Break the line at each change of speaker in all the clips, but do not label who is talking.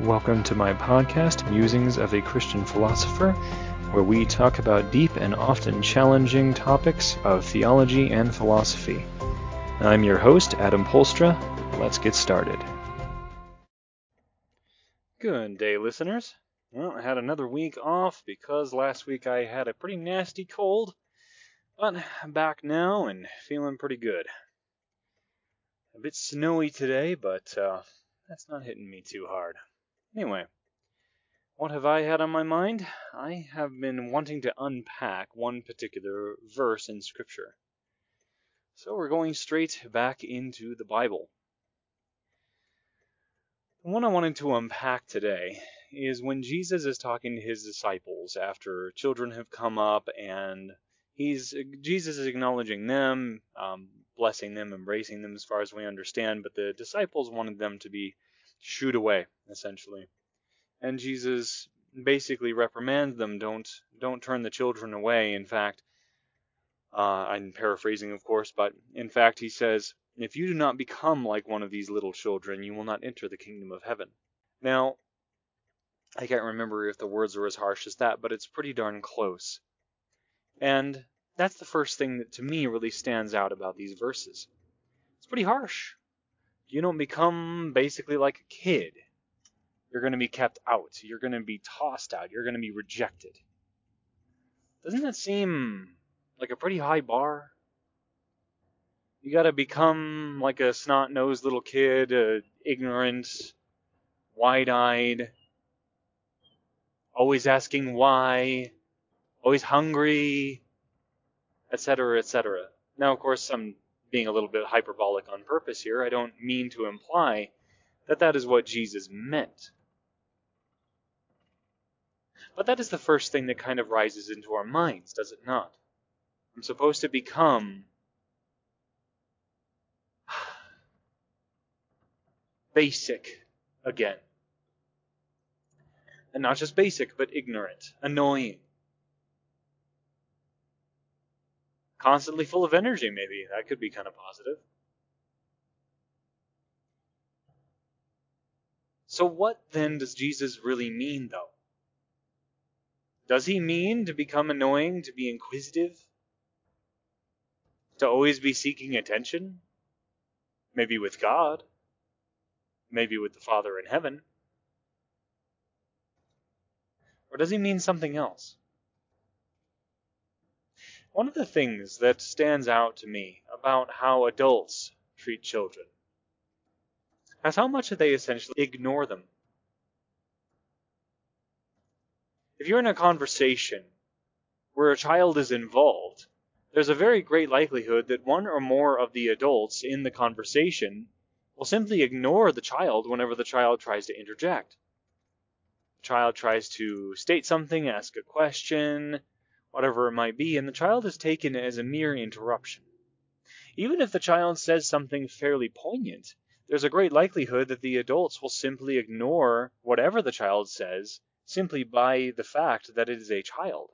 Welcome to my podcast, Musings of a Christian Philosopher, where we talk about deep and often challenging topics of theology and philosophy. I'm your host, Adam Polstra. Let's get started. Good day, listeners. Well, I had another week off because last week I had a pretty nasty cold, but I'm back now and feeling pretty good. A bit snowy today, but uh, that's not hitting me too hard. Anyway, what have I had on my mind? I have been wanting to unpack one particular verse in Scripture. So we're going straight back into the Bible. The one I wanted to unpack today is when Jesus is talking to his disciples after children have come up and he's Jesus is acknowledging them, um, blessing them, embracing them as far as we understand, but the disciples wanted them to be shooed away, essentially. And Jesus basically reprimands them, don't don't turn the children away. In fact, uh, I'm paraphrasing, of course, but in fact, he says, If you do not become like one of these little children, you will not enter the kingdom of heaven. Now, I can't remember if the words were as harsh as that, but it's pretty darn close. And that's the first thing that to me really stands out about these verses. It's pretty harsh you don't become basically like a kid. You're going to be kept out. You're going to be tossed out. You're going to be rejected. Doesn't that seem like a pretty high bar? You got to become like a snot nosed little kid, uh, ignorant, wide eyed, always asking why, always hungry, etc., etc. Now, of course, some being a little bit hyperbolic on purpose here. I don't mean to imply that that is what Jesus meant. But that is the first thing that kind of rises into our minds, does it not? I'm supposed to become basic again. And not just basic, but ignorant, annoying, constantly full of energy, maybe. That could be kind of positive. So, what then does Jesus really mean, though? Does he mean to become annoying, to be inquisitive? To always be seeking attention? Maybe with God? Maybe with the Father in heaven? Or does he mean something else? One of the things that stands out to me about how adults treat children is how much they essentially ignore them. If you're in a conversation where a child is involved, there's a very great likelihood that one or more of the adults in the conversation will simply ignore the child whenever the child tries to interject. The child tries to state something, ask a question, whatever it might be, and the child is taken as a mere interruption. Even if the child says something fairly poignant, there's a great likelihood that the adults will simply ignore whatever the child says simply by the fact that it is a child.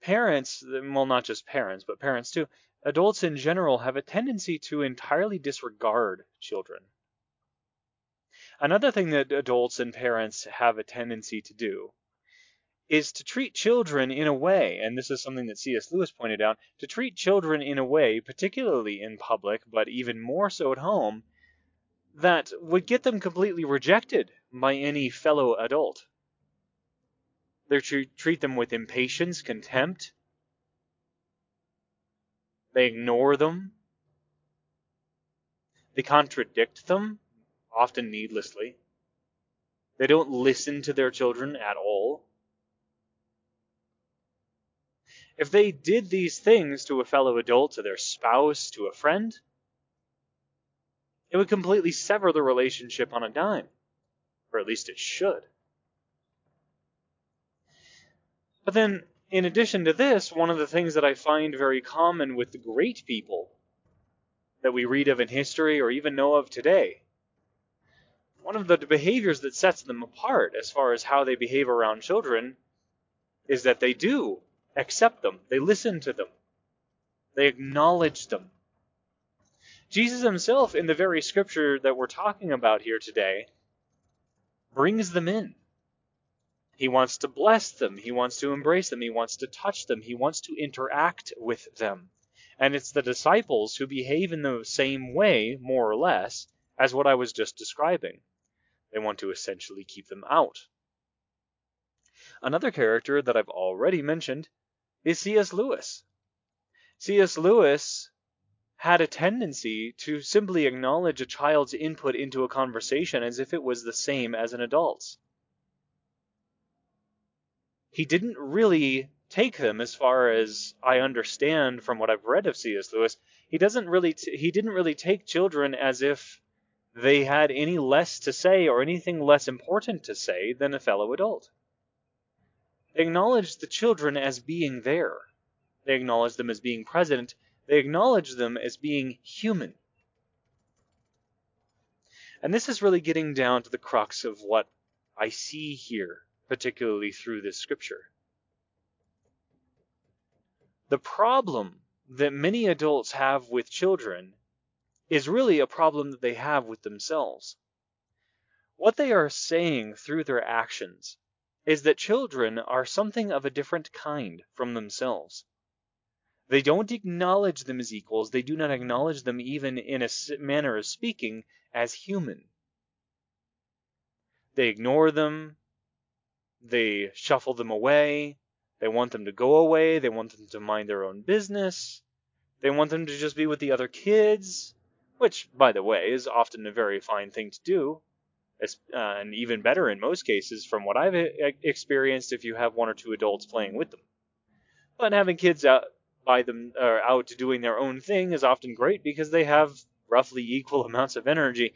Parents, well, not just parents, but parents too, adults in general have a tendency to entirely disregard children. Another thing that adults and parents have a tendency to do is to treat children in a way, and this is something that C.S. Lewis pointed out, to treat children in a way, particularly in public, but even more so at home, that would get them completely rejected by any fellow adult. They treat them with impatience, contempt. They ignore them. They contradict them, often needlessly. They don't listen to their children at all. If they did these things to a fellow adult, to their spouse, to a friend, it would completely sever the relationship on a dime. Or at least it should. But then, in addition to this, one of the things that I find very common with the great people that we read of in history or even know of today, one of the behaviors that sets them apart as far as how they behave around children is that they do accept them, they listen to them, they acknowledge them. Jesus himself, in the very scripture that we're talking about here today, brings them in. He wants to bless them. He wants to embrace them. He wants to touch them. He wants to interact with them. And it's the disciples who behave in the same way, more or less, as what I was just describing. They want to essentially keep them out. Another character that I've already mentioned is C.S. Lewis. C.S. Lewis had a tendency to simply acknowledge a child's input into a conversation as if it was the same as an adult's he didn't really take them as far as I understand from what I've read of C.S. Lewis. He doesn't really t- he didn't really take children as if they had any less to say or anything less important to say than a fellow adult. They acknowledge the children as being there. They acknowledge them as being present. They acknowledge them as being human. And this is really getting down to the crux of what I see here particularly through this scripture. The problem that many adults have with children is really a problem that they have with themselves. What they are saying through their actions is that children are something of a different kind from themselves. They don't acknowledge them as equals. They do not acknowledge them, even in a manner of speaking, as human. They ignore them. They shuffle them away. They want them to go away. They want them to mind their own business. They want them to just be with the other kids, which, by the way, is often a very fine thing to do, Uh, and even better in most cases from what I've eh, experienced if you have one or two adults playing with them. But having kids out by them or out doing their own thing is often great because they have roughly equal amounts of energy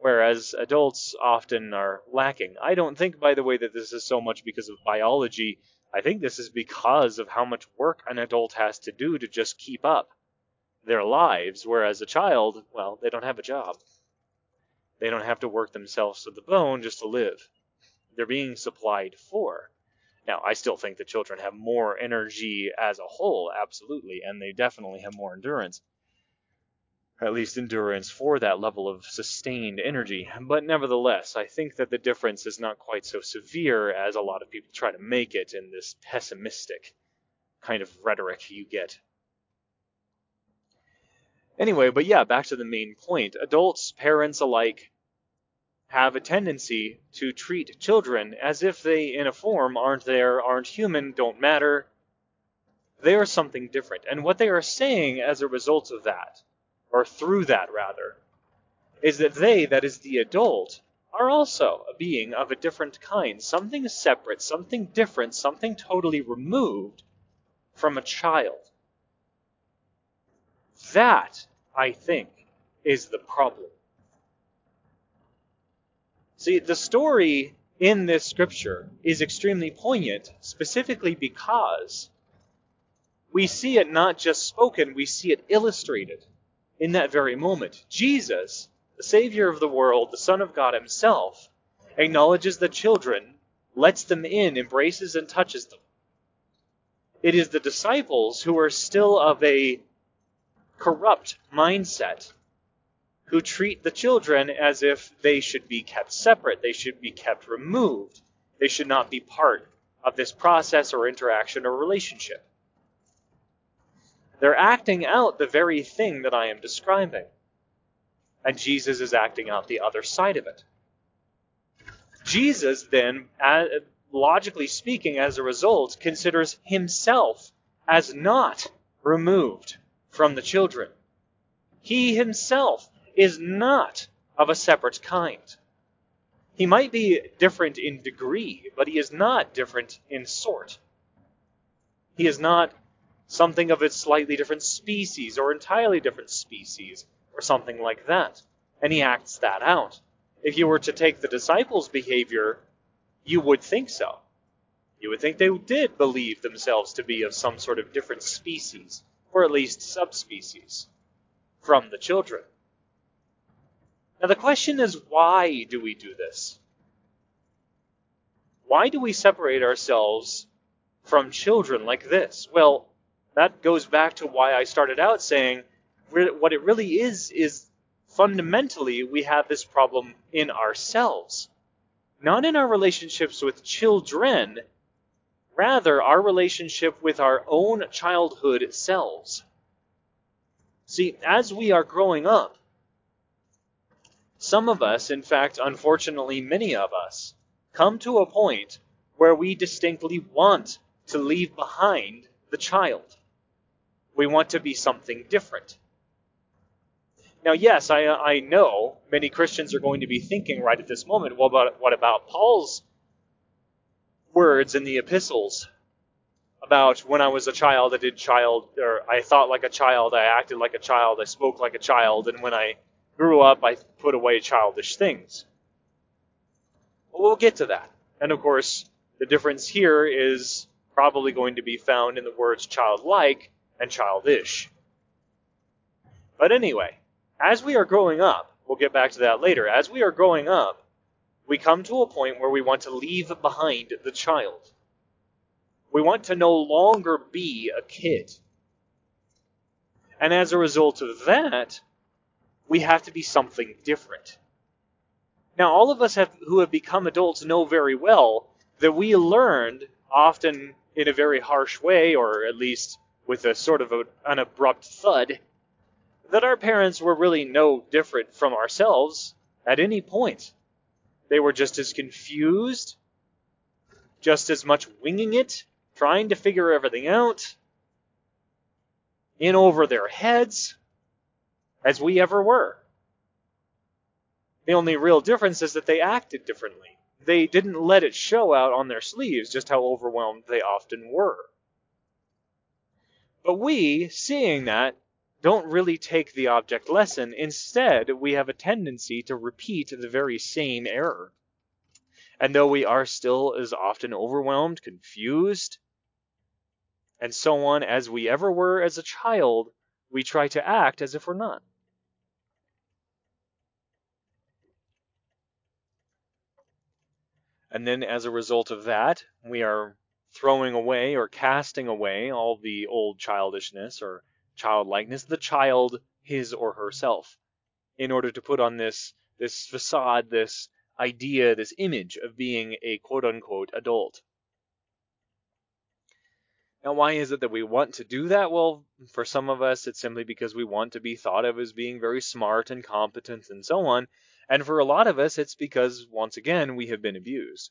whereas adults often are lacking. I don't think, by the way, that this is so much because of biology. I think this is because of how much work an adult has to do to just keep up their lives, whereas a child, well, they don't have a job. They don't have to work themselves to the bone just to live. They're being supplied for. Now, I still think that children have more energy as a whole, absolutely, and they definitely have more endurance at least endurance for that level of sustained energy. But nevertheless, I think that the difference is not quite so severe as a lot of people try to make it in this pessimistic kind of rhetoric you get. Anyway, but yeah, back to the main point. Adults, parents alike, have a tendency to treat children as if they, in a form, aren't there, aren't human, don't matter. They are something different. And what they are saying as a result of that or through that rather, is that they, that is the adult, are also a being of a different kind, something separate, something different, something totally removed from a child. That, I think, is the problem. See, the story in this scripture is extremely poignant, specifically because we see it not just spoken, we see it illustrated in that very moment. Jesus, the Savior of the world, the Son of God Himself, acknowledges the children, lets them in, embraces and touches them. It is the disciples who are still of a corrupt mindset who treat the children as if they should be kept separate, they should be kept removed, they should not be part of this process or interaction or relationship. They're acting out the very thing that I am describing. And Jesus is acting out the other side of it. Jesus, then, logically speaking, as a result, considers himself as not removed from the children. He himself is not of a separate kind. He might be different in degree, but he is not different in sort. He is not something of a slightly different species or entirely different species or something like that. And he acts that out. If you were to take the disciples' behavior, you would think so. You would think they did believe themselves to be of some sort of different species, or at least subspecies, from the children. Now the question is why do we do this? Why do we separate ourselves from children like this? Well, that goes back to why I started out saying what it really is is fundamentally we have this problem in ourselves. Not in our relationships with children, rather our relationship with our own childhood selves. See, as we are growing up, some of us, in fact, unfortunately, many of us, come to a point where we distinctly want to leave behind the child. We want to be something different. Now, yes, I, I know many Christians are going to be thinking right at this moment, well, but what about Paul's words in the epistles about when I was a child, I did child, or I thought like a child, I acted like a child, I spoke like a child, and when I grew up, I put away childish things. Well, we'll get to that. And of course, the difference here is probably going to be found in the words childlike and childish. But anyway, as we are growing up, we'll get back to that later, as we are growing up, we come to a point where we want to leave behind the child. We want to no longer be a kid. And as a result of that, we have to be something different. Now, all of us have, who have become adults know very well that we learned, often in a very harsh way, or at least with a sort of a, an abrupt thud, that our parents were really no different from ourselves at any point. They were just as confused, just as much winging it, trying to figure everything out, in over their heads, as we ever were. The only real difference is that they acted differently. They didn't let it show out on their sleeves just how overwhelmed they often were. But we, seeing that, don't really take the object lesson. Instead, we have a tendency to repeat the very same error. And though we are still as often overwhelmed, confused, and so on as we ever were as a child, we try to act as if we're not. And then as a result of that, we are throwing away or casting away all the old childishness or childlikeness, the child, his or herself, in order to put on this this facade, this idea, this image of being a quote unquote adult. Now, why is it that we want to do that? Well, for some of us, it's simply because we want to be thought of as being very smart and competent and so on. And for a lot of us, it's because, once again, we have been abused.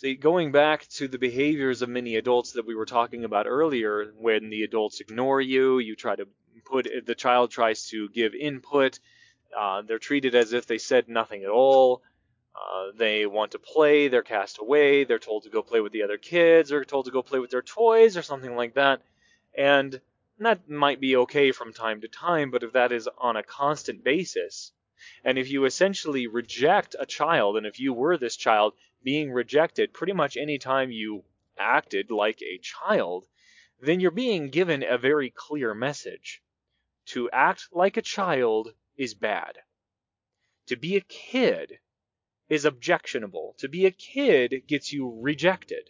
See, going back to the behaviors of many adults that we were talking about earlier, when the adults ignore you, you try to put, the child tries to give input, uh, they're treated as if they said nothing at all. Uh, they want to play, they're cast away, they're told to go play with the other kids, or told to go play with their toys, or something like that. And that might be okay from time to time, but if that is on a constant basis, and if you essentially reject a child, and if you were this child being rejected pretty much any time you acted like a child, then you're being given a very clear message. To act like a child is bad. To be a kid is objectionable. To be a kid gets you rejected.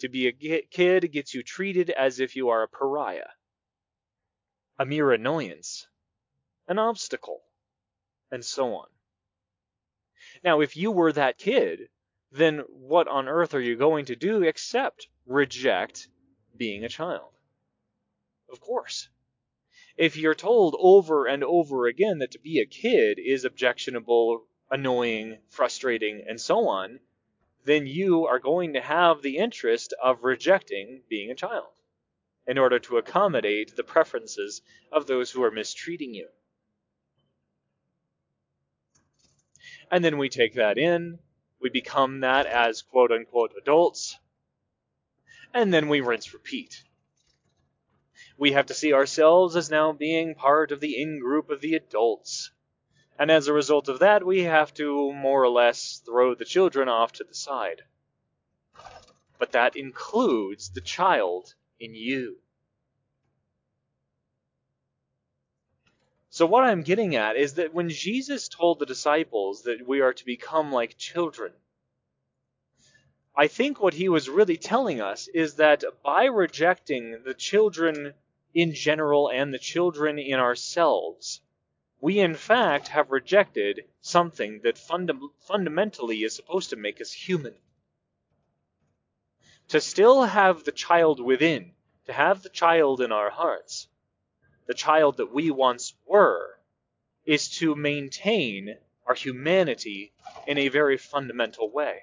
To be a kid gets you treated as if you are a pariah, a mere annoyance, an obstacle and so on. Now, if you were that kid, then what on earth are you going to do except reject being a child? Of course. If you're told over and over again that to be a kid is objectionable, annoying, frustrating, and so on, then you are going to have the interest of rejecting being a child in order to accommodate the preferences of those who are mistreating you. And then we take that in, we become that as quote unquote adults, and then we rinse repeat. We have to see ourselves as now being part of the in group of the adults. And as a result of that, we have to more or less throw the children off to the side. But that includes the child in you. So, what I'm getting at is that when Jesus told the disciples that we are to become like children, I think what he was really telling us is that by rejecting the children in general and the children in ourselves, we in fact have rejected something that funda- fundamentally is supposed to make us human. To still have the child within, to have the child in our hearts, the child that we once were, is to maintain our humanity in a very fundamental way.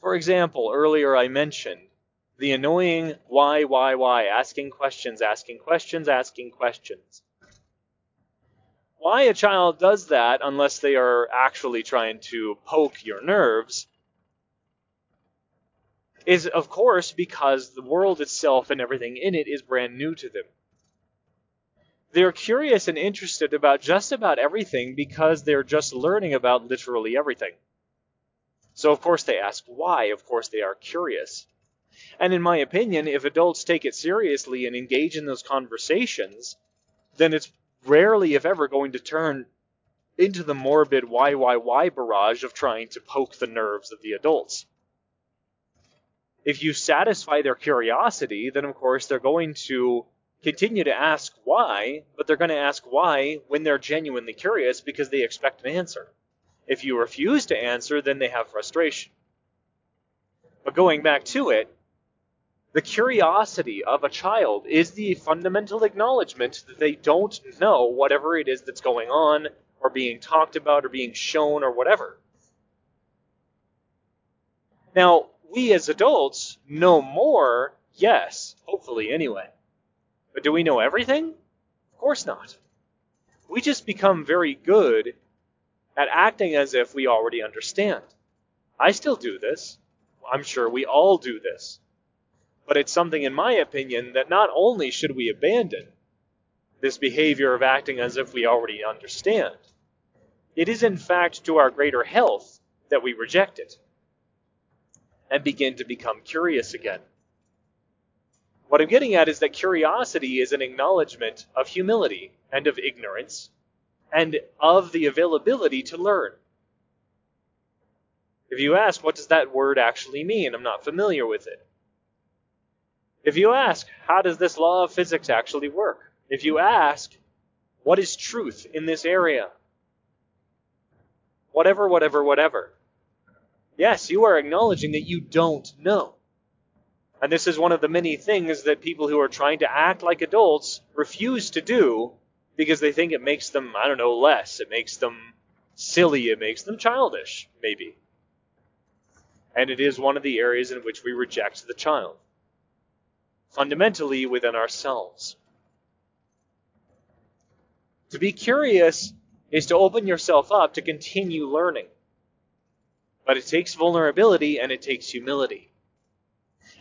For example, earlier I mentioned the annoying why, why, why, asking questions, asking questions, asking questions. Why a child does that, unless they are actually trying to poke your nerves, is of course because the world itself and everything in it is brand new to them. They're curious and interested about just about everything because they're just learning about literally everything. So, of course, they ask why. Of course, they are curious. And in my opinion, if adults take it seriously and engage in those conversations, then it's rarely, if ever, going to turn into the morbid why, why, why barrage of trying to poke the nerves of the adults. If you satisfy their curiosity, then of course they're going to continue to ask why, but they're going to ask why when they're genuinely curious because they expect an answer. If you refuse to answer, then they have frustration. But going back to it, the curiosity of a child is the fundamental acknowledgement that they don't know whatever it is that's going on, or being talked about, or being shown, or whatever. Now, we as adults know more, yes, hopefully anyway. But do we know everything? Of course not. We just become very good at acting as if we already understand. I still do this. I'm sure we all do this. But it's something, in my opinion, that not only should we abandon this behavior of acting as if we already understand, it is in fact to our greater health that we reject it and begin to become curious again. What I'm getting at is that curiosity is an acknowledgement of humility and of ignorance and of the availability to learn. If you ask, what does that word actually mean? I'm not familiar with it. If you ask, how does this law of physics actually work? If you ask, what is truth in this area? Whatever, whatever, whatever. Yes, you are acknowledging that you don't know. And this is one of the many things that people who are trying to act like adults refuse to do because they think it makes them, I don't know, less. It makes them silly. It makes them childish, maybe. And it is one of the areas in which we reject the child. Fundamentally within ourselves. To be curious is to open yourself up to continue learning. But it takes vulnerability and it takes humility.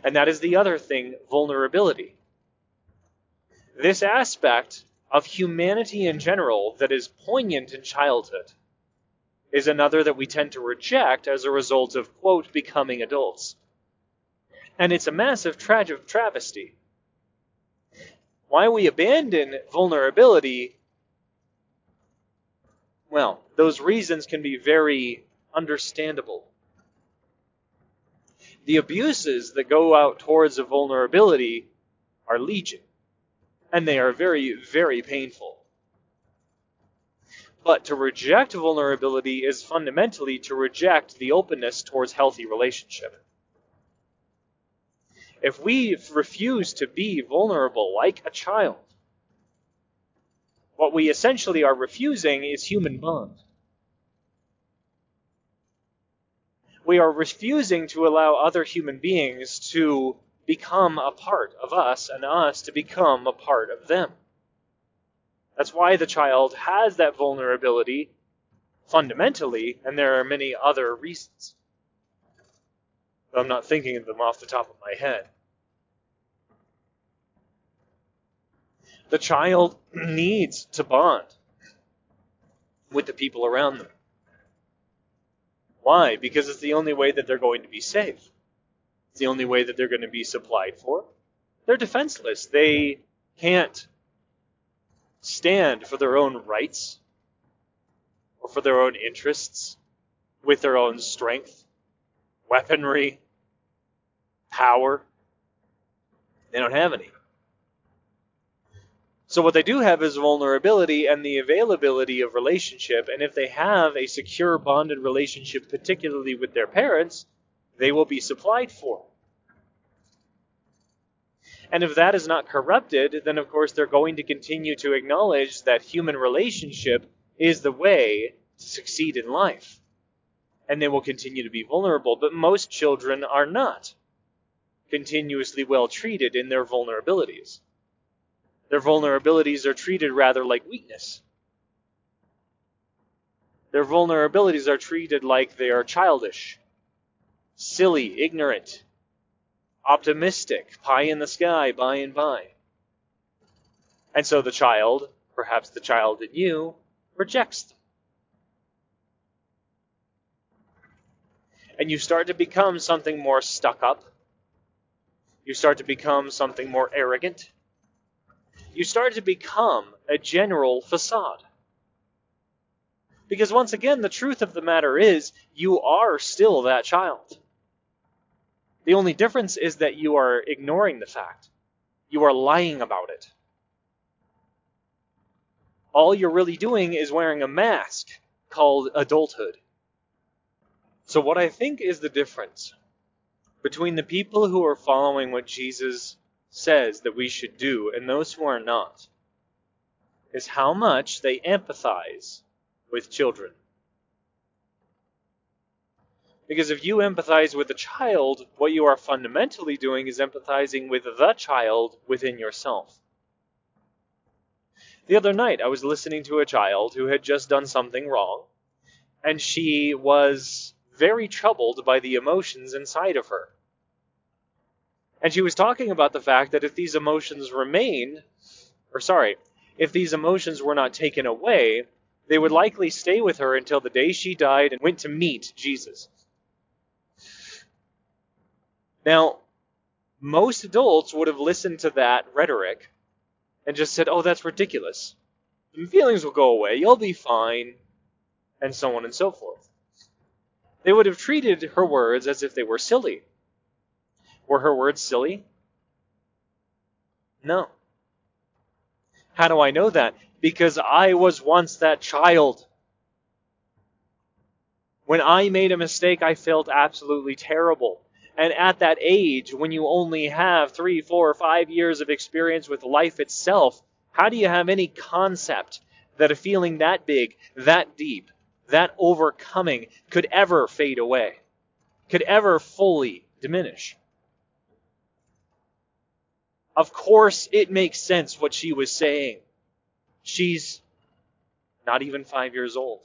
And that is the other thing vulnerability. This aspect of humanity in general that is poignant in childhood is another that we tend to reject as a result of, quote, becoming adults. And it's a massive travesty. Why we abandon vulnerability, well, those reasons can be very understandable the abuses that go out towards a vulnerability are legion, and they are very, very painful. But to reject vulnerability is fundamentally to reject the openness towards healthy relationship. If we refuse to be vulnerable like a child, what we essentially are refusing is human bond. We are refusing to allow other human beings to become a part of us and us to become a part of them. That's why the child has that vulnerability fundamentally, and there are many other reasons. I'm not thinking of them off the top of my head. The child needs to bond with the people around them. Why? Because it's the only way that they're going to be safe. It's the only way that they're going to be supplied for. They're defenseless. They can't stand for their own rights or for their own interests with their own strength, weaponry, power. They don't have any. So what they do have is vulnerability and the availability of relationship, and if they have a secure bonded relationship, particularly with their parents, they will be supplied for. And if that is not corrupted, then of course they're going to continue to acknowledge that human relationship is the way to succeed in life. And they will continue to be vulnerable. But most children are not continuously well treated in their vulnerabilities. Their vulnerabilities are treated rather like weakness. Their vulnerabilities are treated like they are childish, silly, ignorant, optimistic, pie in the sky, by and by. And so the child, perhaps the child in you, rejects them. And you start to become something more stuck up. You start to become something more arrogant. You start to become a general facade. Because once again, the truth of the matter is, you are still that child. The only difference is that you are ignoring the fact. You are lying about it. All you're really doing is wearing a mask called adulthood. So, what I think is the difference between the people who are following what Jesus says that we should do and those who are not is how much they empathize with children. Because if you empathize with a child, what you are fundamentally doing is empathizing with the child within yourself. The other night, I was listening to a child who had just done something wrong, and she was very troubled by the emotions inside of her. And she was talking about the fact that if these emotions remained, or sorry, if these emotions were not taken away, they would likely stay with her until the day she died and went to meet Jesus. Now, most adults would have listened to that rhetoric and just said, oh, that's ridiculous. The feelings will go away, you'll be fine, and so on and so forth. They would have treated her words as if they were silly. Were her words silly? No. How do I know that? Because I was once that child. When I made a mistake, I felt absolutely terrible. And at that age, when you only have three, four, or five years of experience with life itself, how do you have any concept that a feeling that big, that deep, that overcoming could ever fade away, could ever fully diminish? Of course, it makes sense what she was saying. She's not even five years old.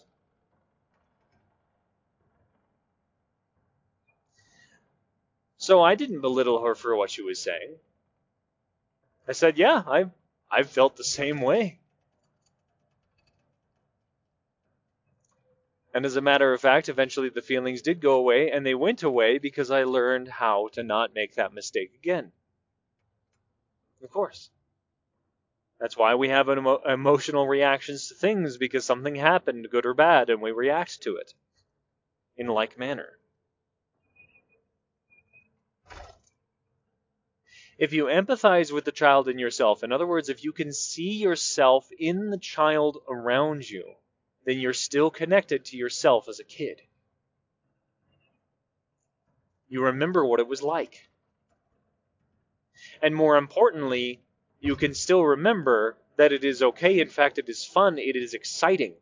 So I didn't belittle her for what she was saying. I said, yeah, I've, I've felt the same way. And as a matter of fact, eventually the feelings did go away, and they went away because I learned how to not make that mistake again. Of course. That's why we have emo- emotional reactions to things because something happened, good or bad, and we react to it in like manner. If you empathize with the child in yourself, in other words, if you can see yourself in the child around you, then you're still connected to yourself as a kid. You remember what it was like. And more importantly, you can still remember that it is okay. In fact, it is fun. It is exciting.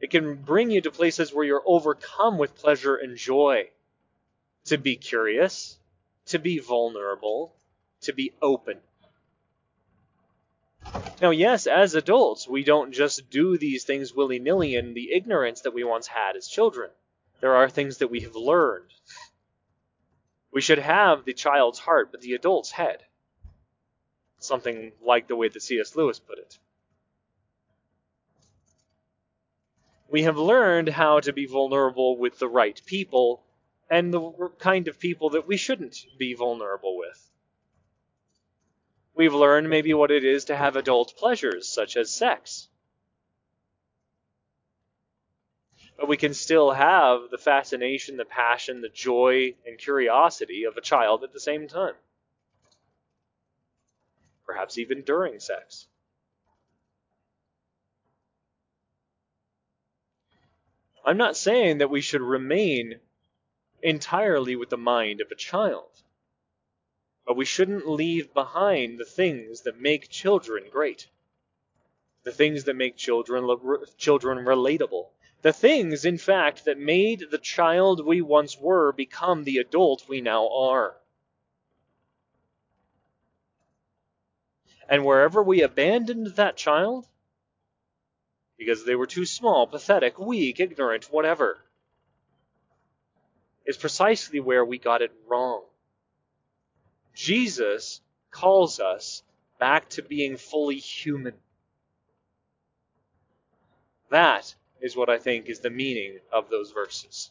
It can bring you to places where you're overcome with pleasure and joy to be curious, to be vulnerable, to be open. Now, yes, as adults, we don't just do these things willy nilly in the ignorance that we once had as children. There are things that we have learned. We should have the child's heart, but the adult's head. Something like the way that C.S. Lewis put it. We have learned how to be vulnerable with the right people and the kind of people that we shouldn't be vulnerable with. We've learned maybe what it is to have adult pleasures, such as sex. But we can still have the fascination, the passion, the joy, and curiosity of a child at the same time. Perhaps even during sex. I'm not saying that we should remain entirely with the mind of a child. But we shouldn't leave behind the things that make children great. The things that make children children relatable. The things, in fact, that made the child we once were become the adult we now are. And wherever we abandoned that child, because they were too small, pathetic, weak, ignorant, whatever, is precisely where we got it wrong. Jesus calls us back to being fully human. That is what I think is the meaning of those verses.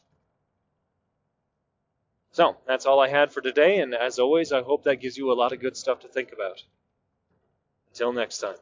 So, that's all I had for today, and as always, I hope that gives you a lot of good stuff to think about. Until next time.